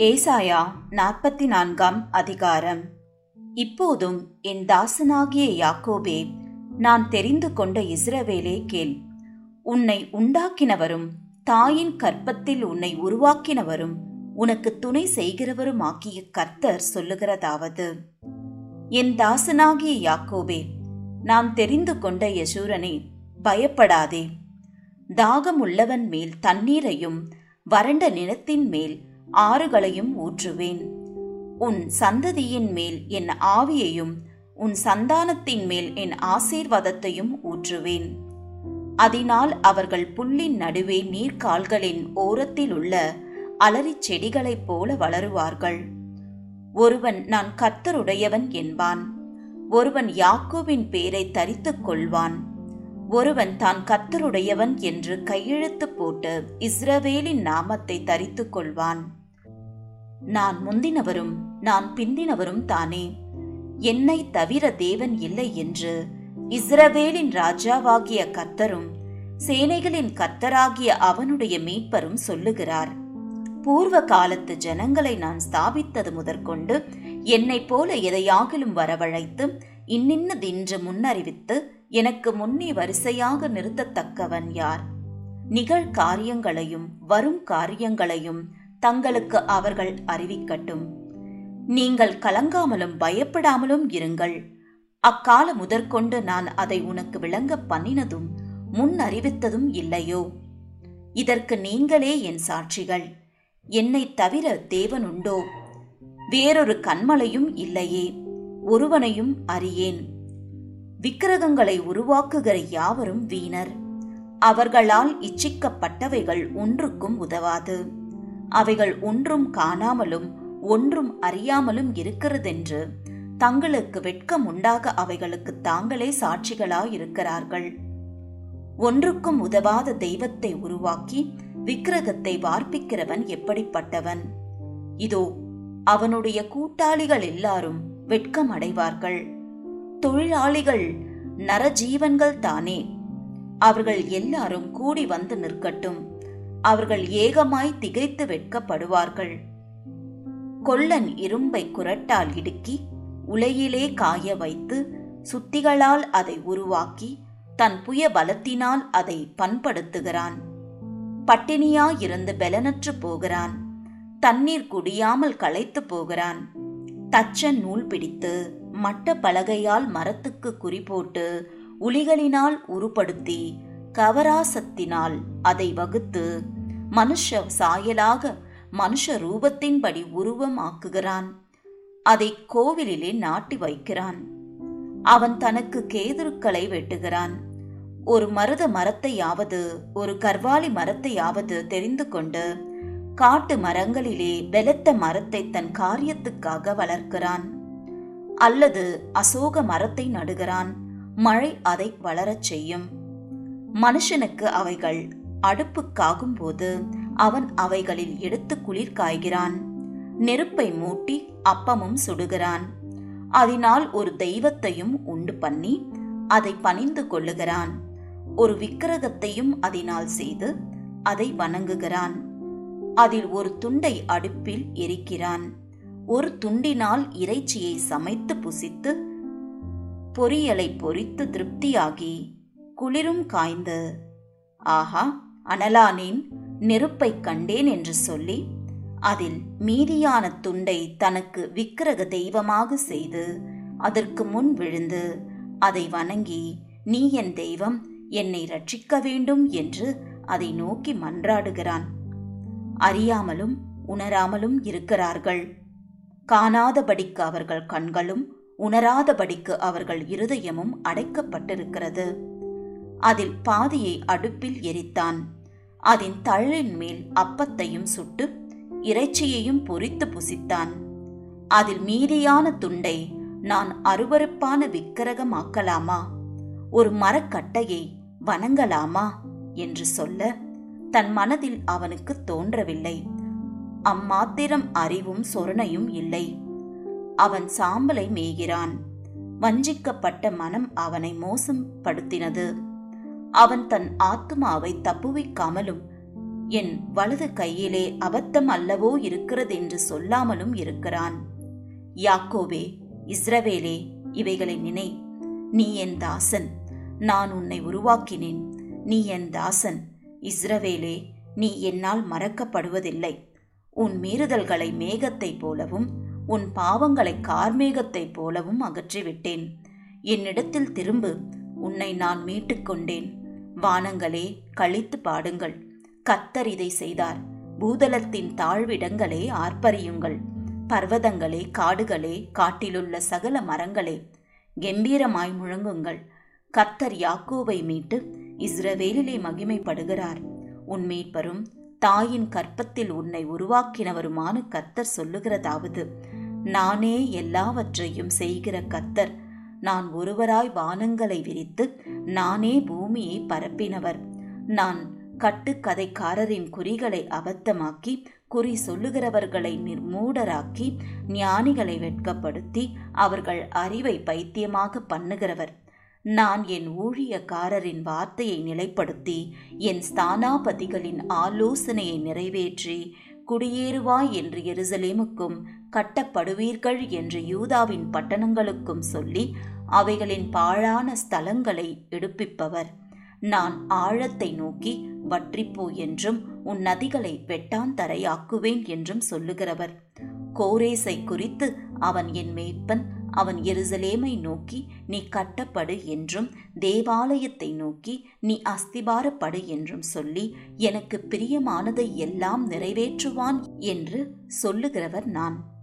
ஏசாயா நாற்பத்தி நான்காம் அதிகாரம். இப்போதும் என் தாசனாகிய யாக்கோபே நான் தெரிந்து கொண்ட இஸ்ரவேலே கேள். உன்னை உண்டாக்கினவரும் தாயின் கற்பத்தில் உன்னை உருவாக்கினவரும் உனக்கு துணை செய்கிறவருமாக்கிய கர்த்தர் சொல்லுகிறதாவது. என் தாசனாகிய யாக்கோபே நான் தெரிந்து கொண்ட யசூரனே பயப்படாதே. தாகமுள்ளவன் மேல் தண்ணீரையும் வறண்ட நிலத்தின் மேல் ஆறுகளையும் ஊற்றுவேன். உன் சந்ததியின் மேல் என் ஆவியையும் உன் சந்தானத்தின் மேல் என் ஆசீர்வாதத்தையும் ஊற்றுவேன். அதனால் அவர்கள் புல்லின் நடுவே நீர்க்கால்களின் ஓரத்தில் உள்ள அலரிச் செடிகளைப் போல வளருவார்கள். ஒருவன் நான் கர்த்தருடையவன் என்பான். ஒருவன் யாக்கோவின் பேரை தரித்துக் கொள்வான். ஒருவன் தான் கர்த்தருடையவன் என்று கையெழுத்து போட்டு இஸ்ரவேலின் நாமத்தை தரித்துக் கொள்வான். நான் முந்தினவரும் நான் பிந்தினவரும் தானே. என்னை தவிர தேவன் இல்லை என்று இஸ்ரவேலின் ராஜாவாகிய கர்த்தரும் சேனைகளின் கர்த்தராகிய அவனுடைய மீட்பரும் சொல்லுகிறார். பூர்வ காலத்து ஜனங்களை நான் ஸ்தாபித்தது முதற்கொண்டு என்னைப் போல எதையாகிலும் வரவழைத்து இன்னின்னதின்று முன்னறிவித்து எனக்கு முன்னே வரிசையாக நிறுத்தத்தக்கவன் யார்? நிகழ் காரியங்களையும் வரும் காரியங்களையும் தங்களுக்கு அவர்கள் அறிவிக்கட்டும். நீங்கள் கலங்காமலும் பயப்படாமலும் இருங்கள். அக்கால முதற்கொண்டு நான் அதை உனக்கு விளங்க பண்ணினதும் முன் அறிவித்ததும் இல்லையோ? இதற்கு நீங்களே என் சாட்சிகள். என்னை தவிர தேவனுண்டோ? வேறொரு கண்மலையும் இல்லையே. ஒருவனையும் அறியேன். விக்கிரகங்களை உருவாக்குகிற யாவரும் வீணர். அவர்களால் இச்சிக்கப்பட்டவைகள் ஒன்றுக்கும் உதவாது. அவைகள் ஒன்றும் காணாமலும் ஒன்றும் அறியாமலும் இருக்கிறதென்று தங்களுக்கு வெட்கம் உண்டாக அவைகளுக்கு தாங்களே சாட்சிகளாயிருக்கிறார்கள். ஒன்றுக்கும் உதவாத தெய்வத்தை உருவாக்கி விக்கிரகத்தை வார்ப்பிக்கிறவன் எப்படிப்பட்டவன்? இதோ அவனுடைய கூட்டாளிகள் எல்லாரும் வெட்கம் அடைவார்கள். தொழிலாளிகள் நரஜீவன்கள் தானே. அவர்கள் எல்லாரும் கூடி வந்து நிற்கட்டும். அவர்கள் ஏகமாய் திகைத்து வெட்கப்படுவார்கள். கொல்லன் இரும்பை குரட்டால் இடுக்கி உலையிலே காய வைத்து சுத்திகளால் அதை உருவாக்கி தன் புய பலத்தினால் அதை பண்படுத்துகிறான். பட்டினியாயிருந்து பலனற்று போகிறான். தண்ணீர் குடியாமல் களைத்து போகிறான். தச்சன் நூல் பிடித்து மட்ட பலகையால் மரத்துக்கு குறி போட்டு உளிகளினால் உருப்படுத்தி கவராசத்தினால் அதை வகுத்து மனுஷ சாயலாக மனுஷ ரூபத்தின்படி உருவமாக்குகிறான். அதை கோவிலிலே நாட்டி வைக்கிறான். அவன் தனக்கு கேதுருக்களை வெட்டுகிறான். ஒரு மருத மரத்தையாவது ஒரு கர்வாலி மரத்தையாவது தெரிந்து கொண்டு காட்டு மரங்களிலே பெலத்த மரத்தை தன் காரியத்துக்காக வளர்க்கிறான். அல்லது அசோக மரத்தை நடுகிறான். மழை அதை வளரச் செய்யும். மனுஷனுக்கு அவைகள் அடுப்புக்காகும் போது அவன் அவைகளில் எடுத்து குளிர் காய்கிறான். நெருப்பை மூட்டி அப்பமும் சுடுகிறான். அதனால் ஒரு தெய்வத்தையும் உண்டு பண்ணி அதை பணிந்து கொள்ளுகிறான். ஒரு விக்கிரகத்தையும் அதனால் செய்து அதை வணங்குகிறான். அதில் ஒரு துண்டை அடுப்பில் எரிக்கிறான். ஒரு துண்டினால் இறைச்சியை சமைத்து புசித்து பொரியலை பொறித்து திருப்தியாகி குளிரும் காய்ந்து. ஆஹா அனலானேன் நெருப்பை கண்டேன் என்று சொல்லி அதில் மீதியான துண்டை தனக்கு விக்கிரக தெய்வமாக செய்து அதற்கு முன் விழுந்து அதை வணங்கி நீ என் தெய்வம் என்னை ரட்சிக்க வேண்டும் என்று அதை நோக்கி மன்றாடுகிறான். அறியாமலும் உணராமலும் இருக்கிறார்கள். காணாதபடிக்கு அவர்கள் கண்களும் உணராதபடிக்கு அவர்கள் இருதயமும் அடைக்கப்பட்டிருக்கிறது. அதில் பாதியை அடுப்பில் எரித்தான். அதன் தழலின் மேல் அப்பத்தையும் சுட்டு இறைச்சியையும் பொறித்து புசித்தான். அதில் மீதியான துண்டை நான் அருவறுப்பான விக்கிரகமாக்கலாமா? ஒரு மரக்கட்டையை வணங்கலாமா? என்று சொல்ல தன் மனதில் அவனுக்கு தோன்றவில்லை. அம்மாத்திரம் அறிவும் சொரணையும் இல்லை. அவன் சாம்பலை மேய்கிறான். வஞ்சிக்கப்பட்ட மனம் அவனை மோசம் படுத்தினது அவன் தன் ஆத்துமாவை தப்புவிக்காமலும் என் வலது கையிலே அபத்தம் அல்லவோ இருக்கிறதென்று சொல்லாமலும் இருக்கிறான். யாக்கோவே இஸ்ரவேலே இவைகளை நினை. நீ என் தாசன் நான் உன்னை உருவாக்கினேன். நீ என் தாசன் இஸ்ரவேலே நீ என்னால் மறக்கப்படுவதில்லை. உன் மீறுதல்களை மேகத்தைப் போலவும் உன் பாவங்களை கார்மேகத்தைப் போலவும் அகற்றிவிட்டேன். என்னிடத்தில் திரும்பு உன்னை நான் மீட்டுக்கொண்டேன் வானங்களே கழித்து பாடுங்கள். கத்தர் இதை செய்தார். பூதலத்தின் தாழ்விடங்களே ஆர்ப்பரியுங்கள். பர்வதங்களே காடுகளே காட்டிலுள்ள சகல மரங்களே கெம்பீரமாய் முழங்குங்கள். கத்தர் யாக்கோவை மீட்டு இஸ்ரவேலிலே மகிமைப்படுகிறார். உன் மீட்பரும் தாயின் கற்பத்தில் உன்னை உருவாக்கினவருமான கத்தர் சொல்லுகிறதாவது நானே எல்லாவற்றையும் செய்கிற கத்தர் நான் ஒருவராய் வானங்களை விரித்து நானே பூமியை பரப்பினவர். நான் கட்டுக்கதைக்காரரின் குறிகளை அபத்தமாக்கி குறி சொல்லுகிறவர்களை நிர்மூடராக்கி ஞானிகளை வெட்கப்படுத்தி அவர்கள் அறிவை பைத்தியமாக பண்ணுகிறவர். நான் என் ஊழியக்காரரின் வார்த்தையை நிலைப்படுத்தி என் ஸ்தானாபதிகளின் ஆலோசனையை நிறைவேற்றி குடியேறுவாய் என்று எருசலேமுக்கும் கட்டப்படுவீர்கள் என்று யூதாவின் பட்டணங்களுக்கும் சொல்லி அவைகளின் பாழான ஸ்தலங்களை எடுப்பிப்பவர். நான் ஆழத்தை நோக்கி வற்றிப்போ என்றும் உன் நதிகளை வெட்டாந்தரையாக்குவேன் என்றும் சொல்லுகிறவர். கோரேசை குறித்து அவன் என் மேய்ப்பன் அவன் எருசலேமை நோக்கி நீ கட்டப்படு என்றும் தேவாலயத்தை நோக்கி நீ அஸ்திபாரப்படு என்றும் சொல்லி எனக்கு பிரியமானதை எல்லாம் நிறைவேற்றுவான் என்று சொல்லுகிறவர் நான்.